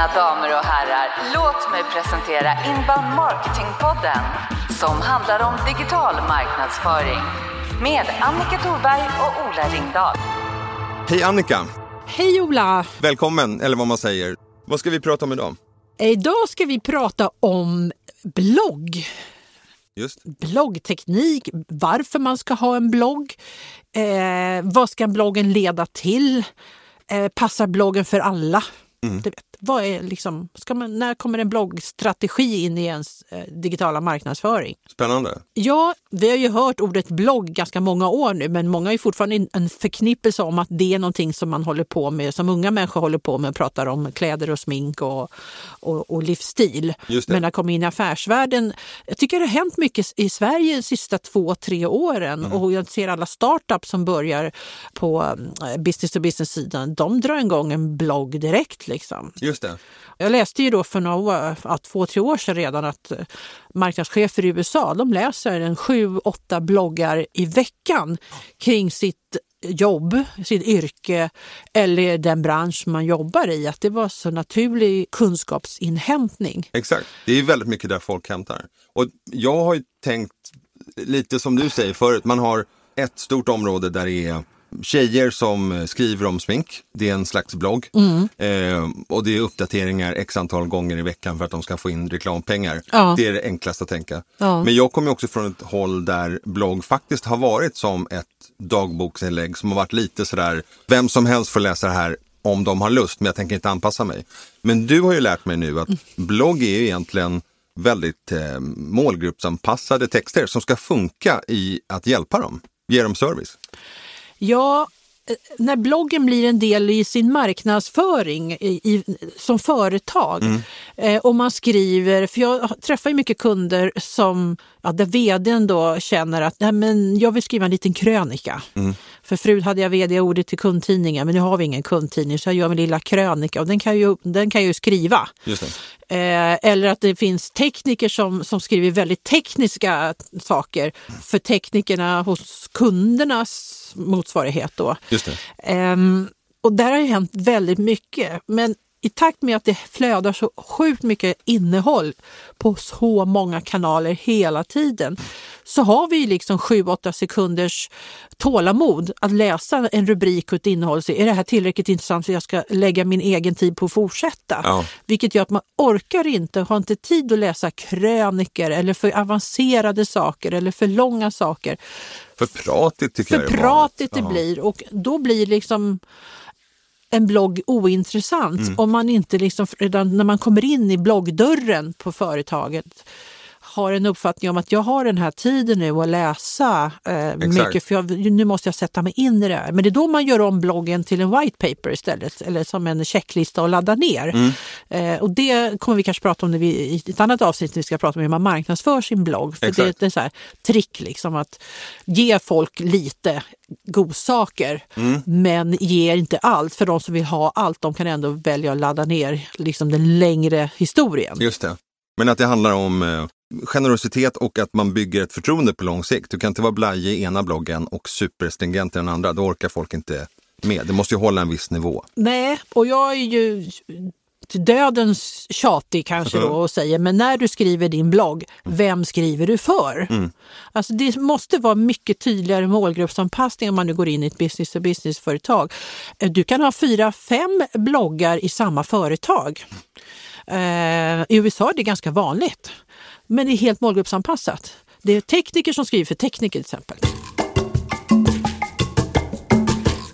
Mina damer och herrar, låt mig presentera Inbound Marketingpodden som handlar om digital marknadsföring med Annika Thorberg och Ola Ringdahl. Hej Annika! Hej Ola! Välkommen, eller vad man säger. Vad ska vi prata om idag? Idag ska vi prata om blogg. Just Bloggteknik, varför man ska ha en blogg, eh, vad ska bloggen leda till, eh, passar bloggen för alla? Mm. Vad är liksom, man, när kommer en bloggstrategi in i ens eh, digitala marknadsföring? Spännande. Ja, vi har ju hört ordet blogg ganska många år nu men många har ju fortfarande en förknippelse om att det är någonting som man håller på med, som unga människor håller på med och pratar om kläder och smink och, och, och livsstil. Men att komma in i affärsvärlden, jag tycker det har hänt mycket i Sverige de sista två, tre åren Mm. och jag ser alla startups som börjar på eh, business to business-sidan, de drar igång en blogg direkt liksom. Just det. Jag läste ju då för några år, ja, två, tre år sedan redan att eh, marknadschefer i USA de läser en sju, åtta bloggar i veckan kring sitt jobb, sitt yrke eller den bransch man jobbar i. Att det var så naturlig kunskapsinhämtning. Exakt. Det är väldigt mycket där folk hämtar. Och jag har ju tänkt lite som du säger förut. Man har ett stort område där det är tjejer som skriver om smink. Det är en slags blogg. Eh, och det är uppdateringar x antal gånger i veckan för att de ska få in reklampengar. Ja. Det är det enklaste att tänka. Ja. Men jag kommer också från ett håll där blogg faktiskt har varit som ett dagboksinlägg som har varit lite sådär, vem som helst får läsa det här om de har lust, men jag tänker inte anpassa mig. Men du har ju lärt mig nu att blogg är ju egentligen väldigt eh, målgruppsanpassade texter som ska funka i att hjälpa dem, ge dem service. Ja, eh, när bloggen blir en del i sin marknadsföring i, i, som företag eh, och man skriver, för jag träffar ju mycket kunder som, ja, där vdn då känner att Nej, men jag vill skriva en liten krönika. För förut hade jag vd-ordet till kundtidningen men nu har vi ingen kundtidning så jag gör min lilla krönika och den kan ju, den kan ju skriva. Eh, eller att det finns tekniker som, som skriver väldigt tekniska saker för teknikerna hos kundernas motsvarighet. Då. Just. Ehm, och där har ju hänt väldigt mycket. Men i takt med att det flödar så sjukt mycket innehåll på så många kanaler hela tiden så har vi liksom 7-8 sekunders tålamod att läsa en rubrik och ett innehåll se är det här tillräckligt intressant för jag ska lägga min egen tid på att fortsätta. Ja. Vilket gör att man orkar inte, har inte tid att läsa kröniker eller för avancerade saker eller för långa saker. För pratigt tycker För jag är pratigt det blir och då blir liksom en blogg ointressant Mm. om man inte liksom redan när man kommer in i bloggdörren på företaget har en uppfattning om att jag har den här tiden nu att läsa eh, mycket för jag, nu måste jag sätta mig in i det här. Men det är då man gör om bloggen till en white paper istället eller som en checklista att ladda ner. Mm. Eh, och det kommer vi kanske prata om när vi, i ett annat avsnitt när vi ska prata om hur man marknadsför sin blogg. För det, det är så här trick liksom att ge folk lite godsaker Mm. men ger inte allt. För de som vill ha allt de kan ändå välja att ladda ner liksom den längre historien. Just det. Men att det handlar om eh, generositet och att man bygger ett förtroende på lång sikt. Du kan inte vara blajig i ena bloggen och superstringent i den andra. Då orkar folk inte med. Det måste ju hålla en viss nivå. Nej, och jag är ju dödens tjatig kanske då och säger, men när du skriver din blogg, vem skriver du för? Alltså det måste vara mycket tydligare målgruppsanpassning om man nu går in i ett business to business-företag. Eh, Du kan ha fyra, fem bloggar i samma företag. Eh, I USA är det ganska vanligt, men det är helt målgruppsanpassat. Det är tekniker som skriver för tekniker till exempel.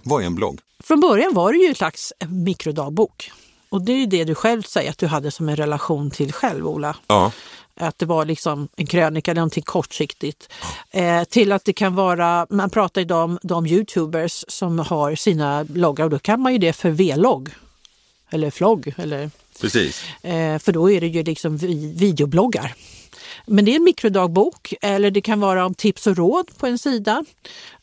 Vad är en blogg? Från början var det ju en slags mikrodagbok. Och det är ju det du själv säger att du hade som en relation till själv, Ola. Ja. Att det var liksom en krönika, någonting kortsiktigt. Eh, till att det kan vara, man pratar idag om de youtubers som har sina bloggar och då kan man ju det för vlogg. Eller flogg. Eller, Precis. eh, för då är det ju liksom vi, videobloggar. Men det är en mikrodagbok eller det kan vara om tips och råd på en sida.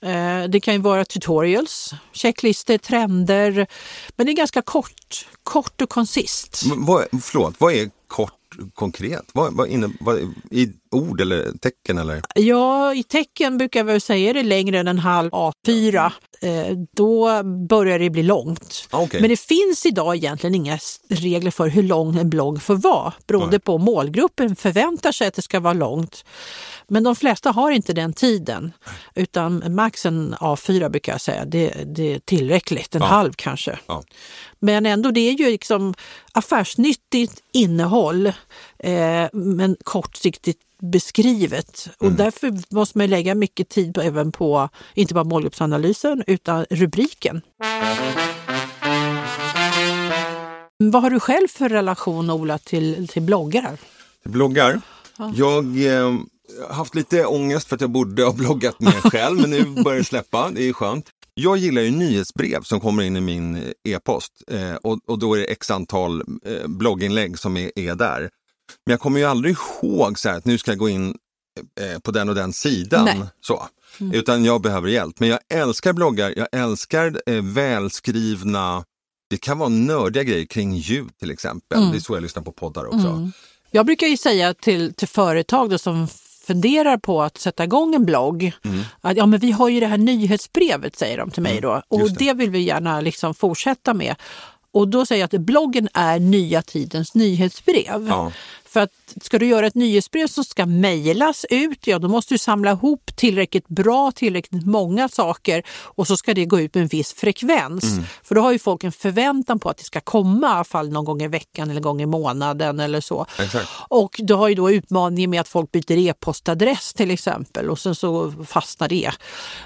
Eh, det kan ju vara tutorials, checklistor, trender. Men det är ganska kort, kort och konsist. Vad, förlåt, vad är kort konkret? Vad, vad inne, vad, I ord eller tecken eller? Ja, i tecken brukar jag väl säga det längre än en halv A4. Eh, då börjar det bli långt. Ah, okej. Men det finns idag egentligen inga regler för hur lång en blogg får vara beroende på målgruppen förväntar sig att det ska vara långt. Men de flesta har inte den tiden utan max en A4 brukar jag säga. Det, det är tillräckligt, en Ja. halv kanske. Ja. Men ändå, det är ju liksom affärsnyttigt innehåll eh, men kortsiktigt beskrivet. Och därför måste man lägga mycket tid på, även på, inte bara målgruppsanalysen, utan rubriken. Vad har du själv för relation, Ola, till, till bloggar? Bloggar. Jag eh, har haft lite ångest för att jag borde ha bloggat mer själv, men nu börjar det släppa. Det är skönt. Jag gillar ju nyhetsbrev som kommer in i min eh, e-post eh, och, och då är det x antal eh, blogginlägg som är, är där. Men jag kommer ju aldrig ihåg så här att nu ska jag gå in eh, på den och den sidan. Nej. Så. Utan jag behöver hjälp. Men jag älskar bloggar, jag älskar eh, välskrivna, det kan vara nördiga grejer kring ljud till exempel. Det är så jag lyssnar på poddar också. Jag brukar ju säga till, till företag då som funderar på att sätta igång en blogg. Att, ja, men vi har ju det här nyhetsbrevet, säger de till mig då. Och det. det. vill vi gärna liksom fortsätta med. Och då säger jag att bloggen är nya tidens nyhetsbrev. Ja. För att ska du göra ett nyhetsbrev som ska mejlas ut, ja då måste du samla ihop tillräckligt bra, tillräckligt många saker och så ska det gå ut med en viss frekvens. Mm. För då har ju folk en förväntan på att det ska komma i alla fall någon gång i veckan eller gång i månaden eller så. Exakt. Och du har ju då utmaningen med att folk byter e-postadress till exempel och sen så fastnar det.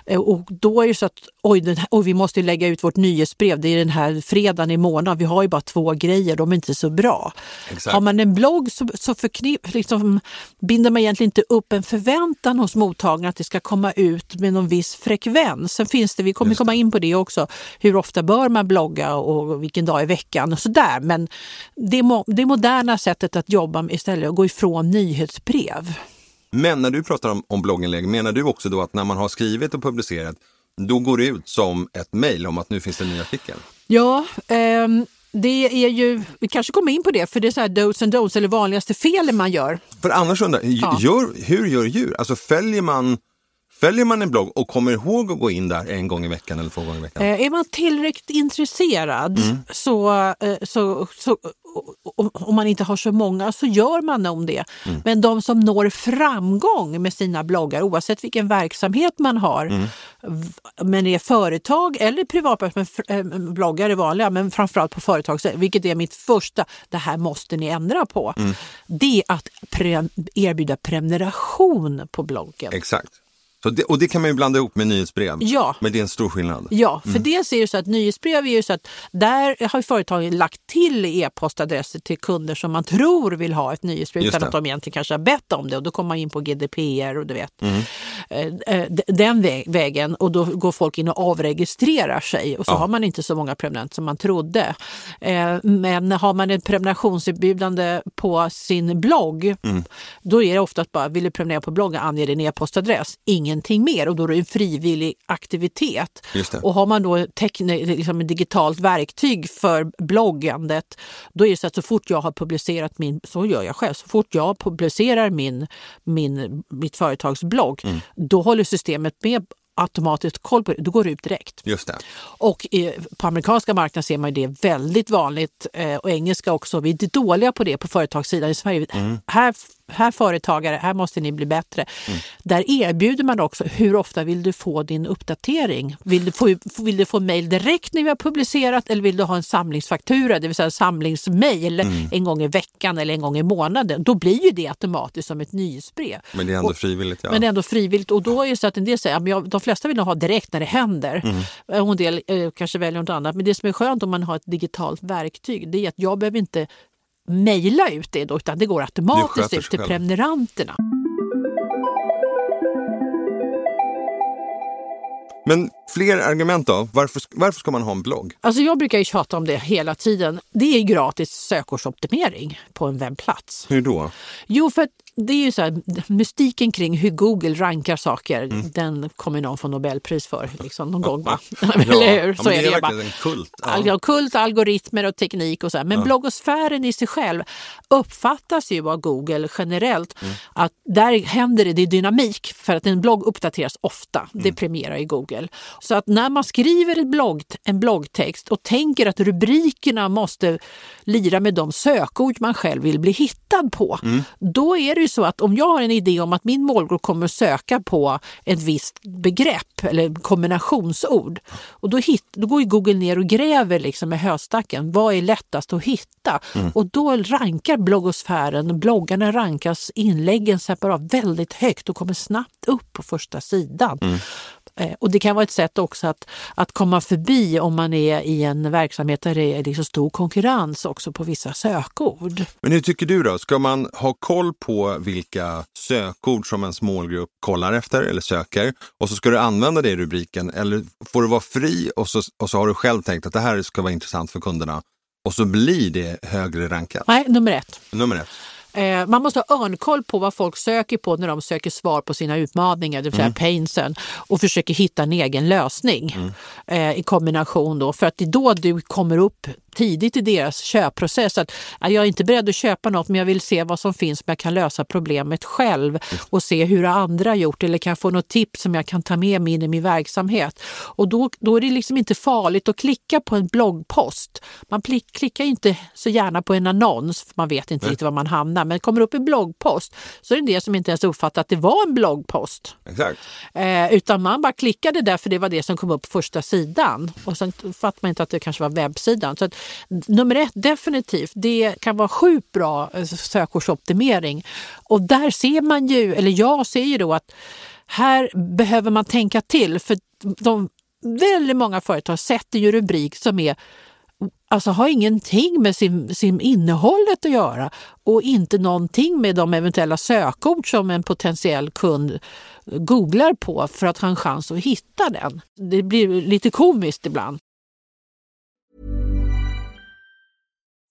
Eh, Och då är det så att oj, den här, oj, vi måste lägga ut vårt nyhetsbrev, det är den här fredagen i månaden, vi har ju bara två grejer, de är inte så bra. Exakt. Har man en blogg så, så förknipp, liksom, binder man egentligen inte upp en förväntan hos mottagaren att det ska komma ut med någon viss frekvens. Sen finns det, vi kommer komma in på det också, hur ofta bör man blogga och vilken dag i veckan och sådär. Men det, det moderna sättet att jobba istället att gå ifrån nyhetsbrev. Men när du pratar om, om blogginlägg, menar du också då att när man har skrivit och publicerat, då går det ut som ett mejl om att nu finns det en ny artikel? Ja, ehm, det är ju, vi kanske kommer in på det, för det är så här dos and don'ts eller vanligaste felen man gör. För annars undrar jag, gör, hur gör djur? Alltså följer man, följer man en blogg och kommer ihåg att gå in där en gång i veckan eller två gånger i veckan? Eh, är man tillräckligt intresserad så, eh, så, så om man inte har så många så gör man nog det. Men de som når framgång med sina bloggar oavsett vilken verksamhet man har, v- men är företag eller privatpersoner, eh, bloggar är vanliga, men framförallt på företag, vilket är mitt första, det här måste ni ändra på. Det är att pre- erbjuda prenumeration på bloggen. Exakt. Så det, och det kan man ju blanda ihop med nyhetsbrev. Ja. Men det är en stor skillnad. Ja, för dels är det så att nyhetsbrev är ju så att där har företagen lagt till e-postadresser till kunder som man tror vill ha ett nyhetsbrev Just utan det. att de egentligen kanske har bett om det och då kommer man in på GDPR och du vet Mm. eh, eh, den vä- vägen och då går folk in och avregistrerar sig och så Ja. har man inte så många prenumeranter som man trodde. Eh, Men har man ett prenumerationserbjudande på sin blogg Mm. då är det ofta att bara vill du prenumerera på bloggen, ange din e-postadress, ingenting mer och då är det en frivillig aktivitet. Och har man då liksom ett digitalt verktyg för bloggandet, då är det så att så fort jag har publicerat min, så gör jag själv, så fort jag publicerar min, min, mitt företags blogg, Mm. då håller systemet med automatiskt koll på det, då går det ut direkt. Just det. Och eh, på amerikanska marknaden ser man ju det väldigt vanligt eh, och engelska också. Vi är dåliga på det på företagssidan i Sverige. Mm. Här, här företagare, här måste ni bli bättre. Mm. Där erbjuder man också hur ofta vill du få din uppdatering? Vill du få, vill du få mejl direkt när vi har publicerat eller vill du ha en samlingsfaktura, det vill säga samlingsmejl Mm. en gång i veckan eller en gång i månaden? Då blir ju det automatiskt som ett nyhetsbrev. Men det är ändå Och- frivilligt. Ja. Men det är ändå frivilligt och då är det så att en del säger ja, de flesta vill nog ha direkt när det händer. Mm. Och en del eh, kanske väljer något annat. Men det som är skönt om man har ett digitalt verktyg det är att jag behöver inte mejla ut det då, utan det går automatiskt ut till själv. prenumeranterna. Men fler argument då? Varför, varför ska man ha en blogg? Alltså jag brukar ju tjata om det hela tiden. Det är gratis sökordsoptimering på en webbplats. Hur då? Jo, för det är ju så här, mystiken kring hur Google rankar saker, Mm. den kommer någon få Nobelpris för liksom, någon gång. Va? Eller hur? Ja, Så men är det är det bara. verkligen en kult. Ja. Kult, algoritmer och teknik och så här. Men bloggosfären i sig själv uppfattas ju av Google generellt att där händer det, det är dynamik för att en blogg uppdateras ofta. Det premierar ju Google. Så att när man skriver ett blogg, en bloggtext och tänker att rubrikerna måste lira med de sökord man själv vill bli hittad på. Då är det ju så att om jag har en idé om att min målgrupp kommer att söka på ett visst begrepp eller kombinationsord och då, hit, då går Google ner och gräver liksom med höstacken. Vad är lättast att hitta? Och då rankar bloggosfären, bloggarna rankas inläggen separat väldigt högt och kommer snabbt upp på första sidan. Eh, Och det kan vara ett sätt också att, att komma förbi om man är i en verksamhet där det är liksom stor konkurrens också på vissa sökord. Men hur tycker du då? Ska man ha koll på vilka sökord som ens målgrupp kollar efter eller söker och så ska du använda det i rubriken eller får du vara fri och så, och så har du själv tänkt att det här ska vara intressant för kunderna och så blir det högre rankat? Nej, nummer ett. Nummer ett. Eh, man måste ha örnkoll på vad folk söker på när de söker svar på sina utmaningar, det vill säga painsen, och försöker hitta en egen lösning eh, i kombination då. För att det är då du kommer upp tidigt i deras köpprocess. Att, ja, jag är inte beredd att köpa något men jag vill se vad som finns men jag kan lösa problemet själv och se hur andra har gjort eller kan jag få något tips som jag kan ta med mig in i min verksamhet. Och då, då är det liksom inte farligt att klicka på en bloggpost. Man klickar inte så gärna på en annons för man vet inte riktigt var man hamnar. Men kommer upp en bloggpost så är det del som inte ens uppfattar att det var en bloggpost. Exakt. Eh, utan man bara klickade där för det var det som kom upp på första sidan. Och sen fattar man inte att det kanske var webbsidan. Så att, nummer ett, definitivt, det kan vara sjukt bra eh, sökordsoptimering. Och där ser man ju, eller jag ser ju då att här behöver man tänka till. För de, väldigt många företag sätter ju rubrik som är alltså har ingenting med sin, sin innehållet att göra och inte någonting med de eventuella sökord som en potentiell kund googlar på för att ha en chans att hitta den. Det blir lite komiskt ibland.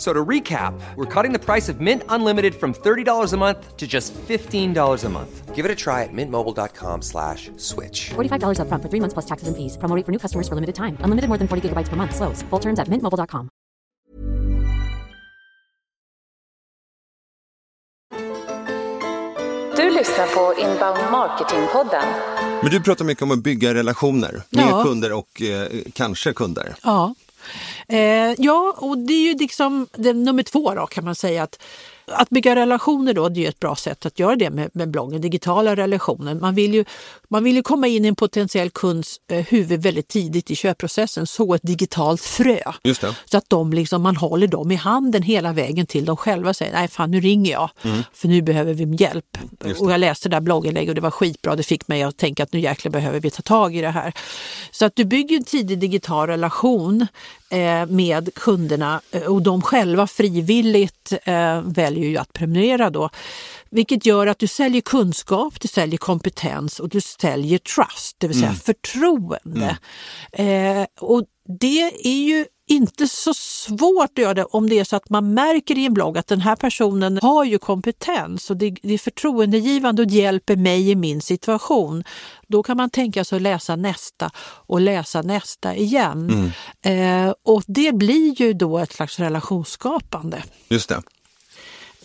So to recap, we're cutting the price of Mint Unlimited from $30 a month to just $15 a month. Give it a try at mintmobile.com slash switch. $45 upfront for three months plus taxes and fees. Promo rate for new customers for limited time. Unlimited more than 40 gigabytes per month. Slows. Full terms at mintmobile.com. Du lyssnar på Inbound Marketing-podden. Men du pratar mycket om att bygga relationer med Ja. kunder och eh, kanske kunder. Ja. Eh, ja, och det är ju liksom det, nummer två då kan man säga att att bygga relationer då, det är ett bra sätt att göra det med, med bloggen, digitala relationer. Man vill, ju, man vill ju komma in i en potentiell kunds eh, huvud väldigt tidigt i köpprocessen, så ett digitalt frö. Så att de liksom, man håller dem i handen hela vägen till de själva säger nej fan nu ringer jag för nu behöver vi hjälp. Och jag läste det där blogginlägget och det var skitbra, det fick mig att tänka att nu jäklar behöver vi ta tag i det här. Så att du bygger en tidig digital relation med kunderna eh, och de själva frivilligt eh, väljer ju att prenumerera då. Vilket gör att du säljer kunskap, du säljer kompetens och du säljer trust, det vill säga förtroende. Eh, och det är ju inte så svårt att göra det om det är så att man märker i en blogg att den här personen har ju kompetens och det, det är förtroendegivande och hjälper mig i min situation. Då kan man tänka sig att läsa nästa och läsa nästa igen. Eh, och det blir ju då ett slags relationsskapande. Just det.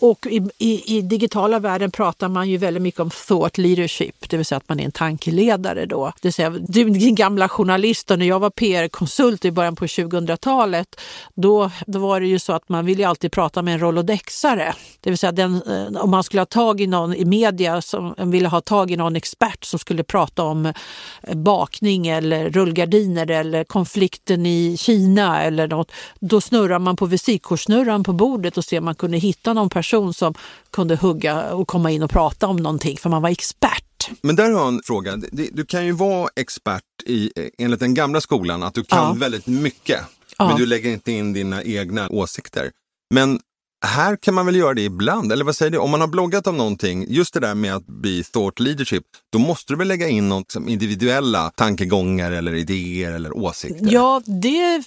Och i, i, i digitala världen pratar man ju väldigt mycket om thought leadership, det vill säga att man är en tankeledare då. Det vill säga, du din gamla journalist och när jag var PR-konsult i början på 2000-talet, då, då var det ju så att man ville alltid prata med en rolodexare. Det vill säga den, eh, om man skulle ha tag i någon i media som ville ha tag i någon expert som skulle prata om eh, bakning eller rullgardiner eller konflikten i Kina eller något, då snurrar man på visitkortssnurran på bordet och ser om man kunde hitta någon person som kunde hugga och komma in och prata om någonting för man var expert. Men där har jag en fråga. Du kan ju vara expert i, eh, enligt den gamla skolan, att du kan Ja. väldigt mycket. Ja. Men du lägger inte in dina egna åsikter. Men här kan man väl göra det ibland, eller vad säger du? Om man har bloggat om någonting, just det där med att bli thought leadership, då måste du väl lägga in något som individuella tankegångar eller idéer eller åsikter? Ja, det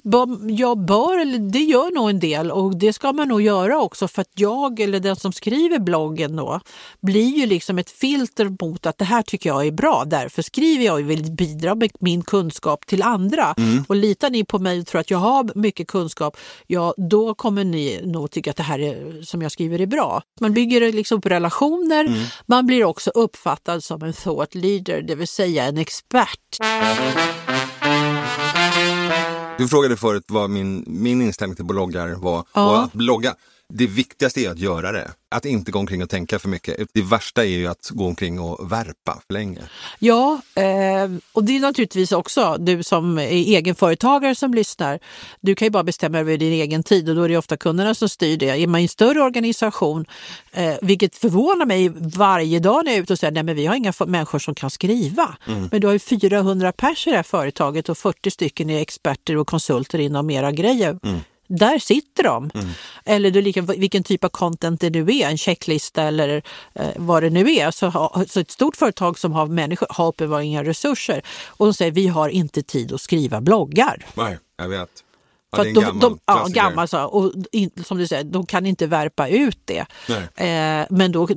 jag bör, eller det gör nog en del och det ska man nog göra också för att jag eller den som skriver bloggen då blir ju liksom ett filter mot att det här tycker jag är bra. Därför skriver jag och vill bidra med min kunskap till andra. Och litar ni på mig och tror att jag har mycket kunskap, ja då kommer ni nog tycka att det här är, som jag skriver är bra. Man bygger liksom på relationer, man blir också uppfattad som en thought leader, det vill säga en expert. Du frågade förut vad min, min inställning till bloggar var. Ja. Och att blogga, det viktigaste är att göra det. Att inte gå omkring och tänka för mycket. Det värsta är ju att gå omkring och värpa för länge. Ja, eh, och det är naturligtvis också du som är egenföretagare som lyssnar. Du kan ju bara bestämma över din egen tid och då är det ofta kunderna som styr det. Är man i en större organisation, eh, vilket förvånar mig varje dag när jag är ute och säger nej vi har inga människor som kan skriva. Men du har ju 400 pers i det här företaget och 40 stycken är experter och konsulter inom era grejer. Där sitter de. Eller du, lika, vilken typ av content det nu är, en checklista eller eh, vad det nu är. Så, ha, så ett stort företag som har människor har uppenbarligen inga resurser och de säger vi har inte tid att skriva bloggar. Nej, jag vet. Ja, För det är en de, gammal de, ja, klassiker. gammal, så, och in, som du säger, de kan inte värpa ut det. Eh, men då,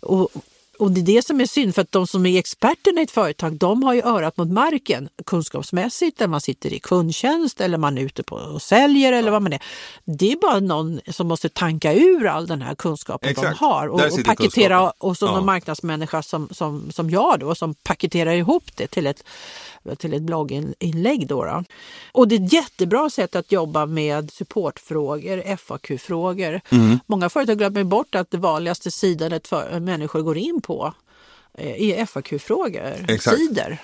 och, och det är det som är synd, för att de som är experterna i ett företag, de har ju örat mot marken kunskapsmässigt, eller man sitter i kundtjänst eller man är ute på och säljer eller vad man är. Det är bara någon som måste tanka ur all den här kunskapen Exakt. de har och, Där och paketera, kunskapen. och så Ja. någon marknadsmänniska som, som, som jag då, som paketerar ihop det till ett till ett blogginlägg. Då, då. Och det är ett jättebra sätt att jobba med supportfrågor, FAQ-frågor. Mm. Många företag glömmer bort att det vanligaste sidan ett för, människor går in på eh, är FAQ-frågor, sidor.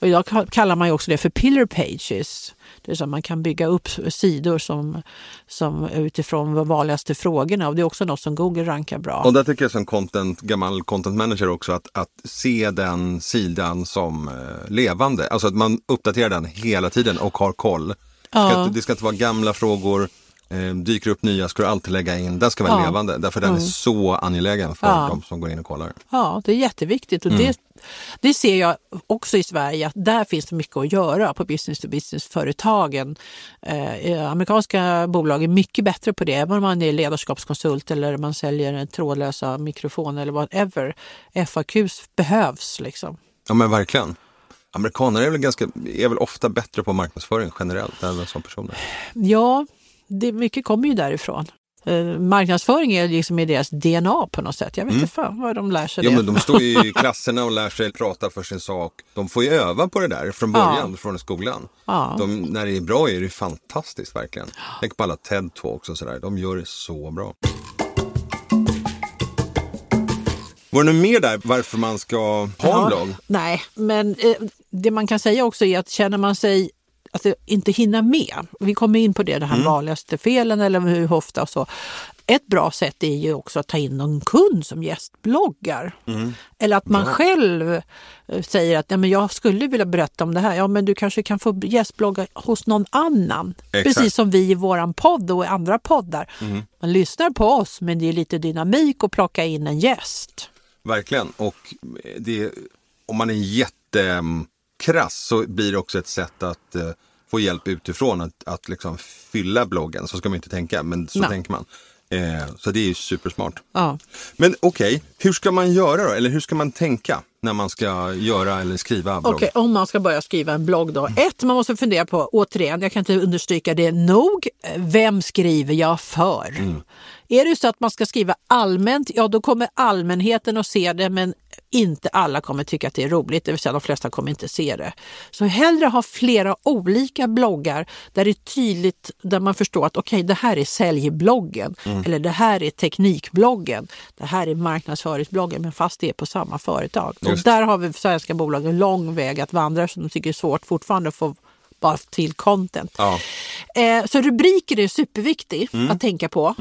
Och idag ka- kallar man ju också det för pillar pages. Det är så man kan bygga upp sidor som, som utifrån de vanligaste frågorna och det är också något som Google rankar bra. Och där tycker jag som content, gammal content manager också att, att se den sidan som eh, levande. Alltså att man uppdaterar den hela tiden och har koll. Det ska, Ja. inte, det ska inte vara gamla frågor, eh, dyker upp nya ska du alltid lägga in. Den ska vara Ja. levande därför den är så angelägen för Ja. de som går in och kollar. Ja, det är jätteviktigt och det, det ser jag också i Sverige att där finns det mycket att göra på business to business-företagen. Eh, amerikanska bolag är mycket bättre på det, även om man är ledarskapskonsult eller man säljer en trådlösa mikrofoner eller whatever. FAQs behövs liksom. Ja men verkligen. Amerikaner är väl, ganska, är väl ofta bättre på marknadsföring generellt än som personer. Ja, det, mycket kommer ju därifrån. Eh, marknadsföring är liksom i deras DNA på något sätt. Jag vet inte fan vad de lär sig Ja, det. men de står ju i klasserna och lär sig prata för sin sak. De får ju öva på det där från början, från skolan. Ja. De, när det är bra är det fantastiskt verkligen. Tänk på alla TED-talks och sådär. De gör det så bra. Var det något mer där varför man ska ha en blogg? Nej, men eh, det man kan säga också är att känner man sig att inte hinner med, vi kommer in på det, de här Mm. vanligaste felen eller hur ofta och så. Ett bra sätt är ju också att ta in någon kund som gästbloggar. Mm. Eller att man själv eh, säger att Nej, men jag skulle vilja berätta om det här. Ja, men du kanske kan få gästblogga hos någon annan. Exakt. Precis som vi i våran podd och i andra poddar. Mm. Man lyssnar på oss men det är lite dynamik att plocka in en gäst. Verkligen. Och det, om man är jättekrass så blir det också ett sätt att eh, få hjälp utifrån att, att liksom fylla bloggen. Så ska man inte tänka, men så Nej. tänker man. Eh, så det är ju supersmart. Ja. Men okej, hur ska man göra då? Eller hur ska man tänka när man ska göra eller skriva blogg? Okej, om man ska börja skriva en blogg då. Ett, man måste fundera på, återigen, jag kan inte understryka det nog, eh, vem skriver jag för? Är det så att man ska skriva allmänt, ja då kommer allmänheten att se det men inte alla kommer tycka att det är roligt, det vill säga de flesta kommer inte se det. Så hellre ha flera olika bloggar där det är tydligt, där man förstår att okej det här är säljbloggen eller det här är teknikbloggen, det här är marknadsföringsbloggen men fast det är på samma företag. Och Just. där har vi svenska bolag en lång väg att vandra som de tycker är svårt fortfarande att få bara till content. Ja. Eh, så rubriker är superviktigt Mm. att tänka på.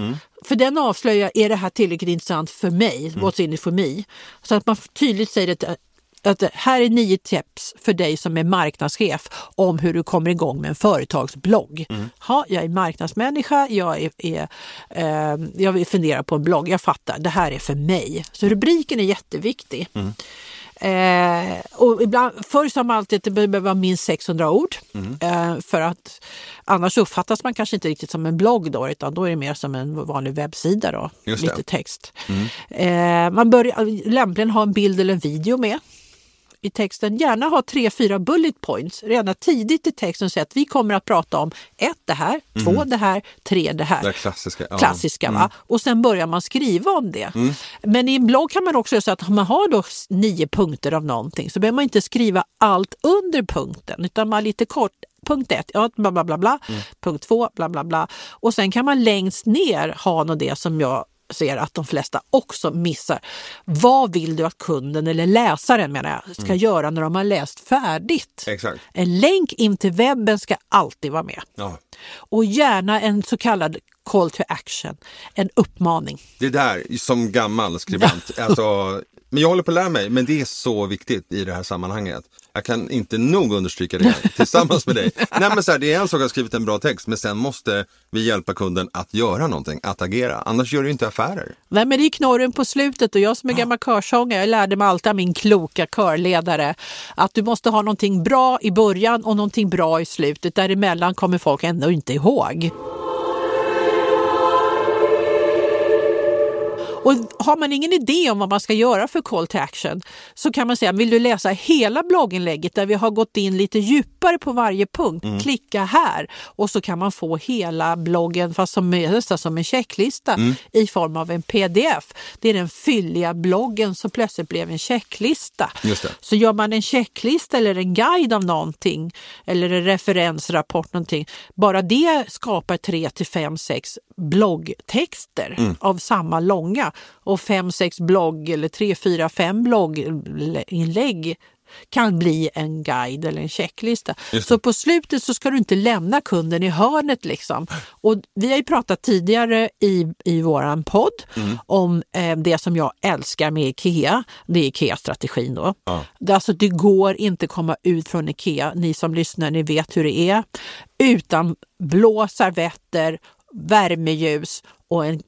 För den avslöjar, är det här tillräckligt intressant för mig? Mm. What's in it for me? Så att man tydligt säger att, att här är nio tips för dig som är marknadschef om hur du kommer igång med en företagsblogg. Mm. Ha, jag är marknadsmänniska, jag, är, är, eh, jag vill fundera på en blogg, jag fattar, det här är för mig. Så rubriken är jätteviktig. Mm. Eh, och ibland, förr sa man alltid att det behöver vara minst 600 ord. Eh, för att annars uppfattas man kanske inte riktigt som en blogg då, utan då är det mer som en vanlig webbsida då. Lite text. Eh, man bör lämpligen ha en bild eller en video med i texten. Gärna ha tre, fyra bullet points redan tidigt i texten. Så att vi kommer att prata om ett det här, två det här, tre det här Det klassiska. Ja. klassiska. Va? Och sen börjar man skriva om det. Men i en blogg kan man också göra så att om man har då nio punkter av någonting så behöver man inte skriva allt under punkten utan man lite kort. Punkt ett, ja, bla bla bla bla. Punkt två, bla bla bla. Och sen kan man längst ner ha något det som jag ser att de flesta också missar. Vad vill du att kunden eller läsaren menar jag, ska göra när de har läst färdigt? Exakt. En länk in till webben ska alltid vara med. Ja. Och gärna en så kallad call to action, en uppmaning. Det där som gammal skribent. alltså, men jag håller på att lära mig, men det är så viktigt i det här sammanhanget. Jag kan inte nog understryka det tillsammans med dig. Nej, men så här, det är en sak att ha skrivit en bra text, men sen måste vi hjälpa kunden att göra någonting, att agera. Annars gör du inte affärer. Nej, men det är knorren på slutet och jag som är gammal körsångare, jag lärde mig alltid av min kloka körledare att du måste ha någonting bra i början och någonting bra i slutet. Däremellan kommer folk ändå inte ihåg. Och har man ingen idé om vad man ska göra för call to action så kan man säga, vill du läsa hela blogginlägget där vi har gått in lite djupare på varje punkt, klicka här. Och så kan man få hela bloggen fast som, nästan som en checklista i form av en pdf. Det är den fylliga bloggen som plötsligt blev en checklista. Så gör man en checklista eller en guide av någonting eller en referensrapport någonting, bara det skapar 3 till 5, 6 bloggtexter av samma långa och 5, 6 blogg eller 3, 4, 5 blogginlägg kan bli en guide eller en checklista. Så på slutet så ska du inte lämna kunden i hörnet. Liksom. Och vi har ju pratat tidigare i, i våran podd Mm. om eh, det som jag älskar med IKEA. Det är IKEA-strategin då. Ja. Det, alltså, det går inte komma ut från IKEA, ni som lyssnar, ni vet hur det är, utan blå servetter, värmeljus och en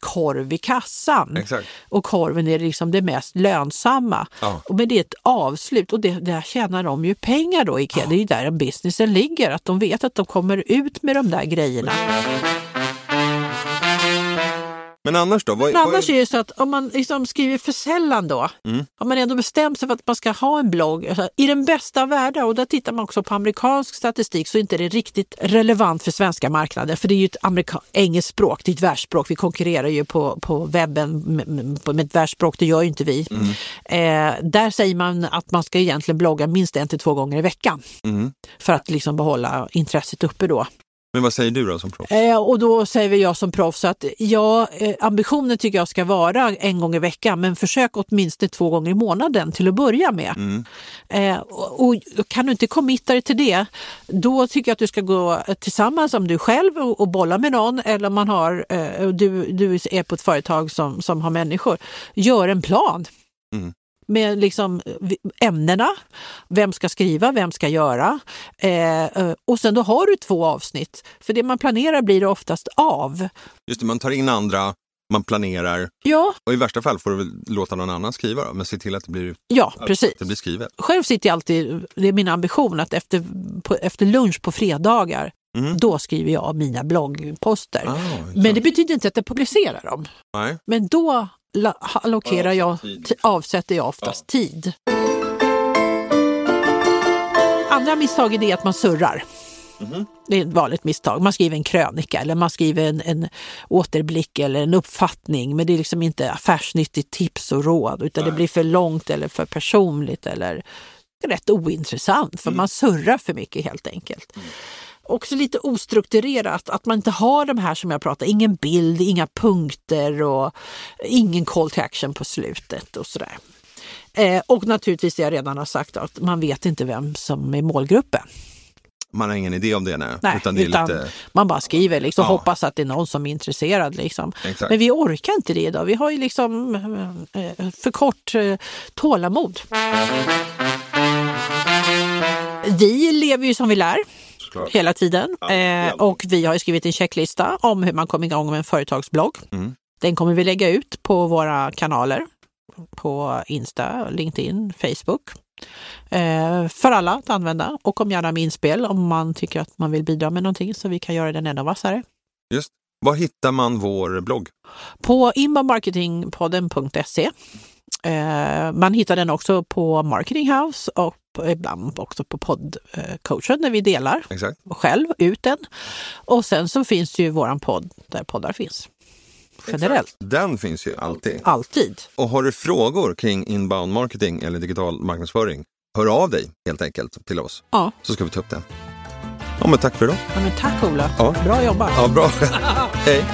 korv i kassan. Exakt. Och korven är liksom det mest lönsamma. Ja. Och med det är ett avslut och det, där tjänar de ju pengar då Ikea. Det är ju där businessen ligger, att de vet att de kommer ut med de där grejerna. Men annars då? Vad, Men vad annars är det så att om man liksom skriver för sällan då, Mm. om man ändå bestämt sig för att man ska ha en blogg, alltså, i den bästa av världar, och där tittar man också på amerikansk statistik, så är inte det riktigt relevant för svenska marknader, för det är ju ett amerika- engelskt språk, det är ett världsspråk, vi konkurrerar ju på, på webben med, med, med ett världsspråk, det gör ju inte vi. Mm. Eh, där säger man att man ska egentligen blogga minst en till två gånger i veckan, Mm. för att liksom behålla intresset uppe då. Men vad säger du då som proffs? Eh, och då säger väl jag som proffs att ja, eh, ambitionen tycker jag ska vara en gång i veckan, men försök åtminstone två gånger i månaden till att börja med. Mm. Eh, och, och kan du inte committa dig till det, då tycker jag att du ska gå tillsammans om du själv och, och bolla med någon eller om man har, eh, du, du är på ett företag som, som har människor. Gör en plan. Mm. Med liksom ämnena, vem ska skriva, vem ska göra. Eh, eh, och sen då har du två avsnitt. För det man planerar blir det oftast av. Just det, man tar in andra, man planerar Ja, och i värsta fall får du väl låta någon annan skriva då, men se till att det blir, ja precis. att det blir skrivet. Själv sitter jag alltid, det är min ambition att efter, på, efter lunch på fredagar, Mm. då skriver jag mina bloggposter. Ah, Men det betyder inte att jag publicerar dem. Nej. Men då allokerar jag, Avsätter jag oftast tid. Andra misstaget är att man surrar. Mhm. Det är ett vanligt misstag. Man skriver en krönika eller man skriver en, en återblick eller en uppfattning men det är liksom inte affärsnyttigt tips och råd utan det blir för långt eller för personligt eller rätt ointressant för man surrar för mycket helt enkelt. Också lite ostrukturerat, att man inte har de här som jag pratade, ingen bild, inga punkter och ingen call to action på slutet och sådär. Eh, och naturligtvis det jag redan har sagt, att man vet inte vem som är målgruppen. Man har ingen idé om det, nej. Nej, utan det är utan lite... man bara skriver liksom, Ja. hoppas att det är någon som är intresserad. Liksom. Exakt. Men vi orkar inte det idag. Vi har ju liksom eh, för kort eh, tålamod. Vi lever ju som vi lär Såklart. hela tiden eh, och vi har ju skrivit en checklista om hur man kommer igång med en företagsblogg. Mm. Den kommer vi lägga ut på våra kanaler på Insta, LinkedIn, Facebook. Eh, för alla att använda och kom gärna med inspel om man tycker att man vill bidra med någonting så vi kan göra den ännu vassare. Just. Var hittar man vår blogg? På inboundmarketingpodden.se. Eh, man hittar den också på Marketing House och på- ibland också på poddcoachen när vi delar Exakt. själv ut den. Och sen så finns det ju våran podd där poddar finns. Generellt, Den finns ju alltid. alltid. Och har du frågor kring inbound marketing eller digital marknadsföring, hör av dig helt enkelt till oss Ja, så ska vi ta upp det. Ja, men tack för idag. ja men tack Ola, Ja. bra jobbat. Ja, bra. Hej.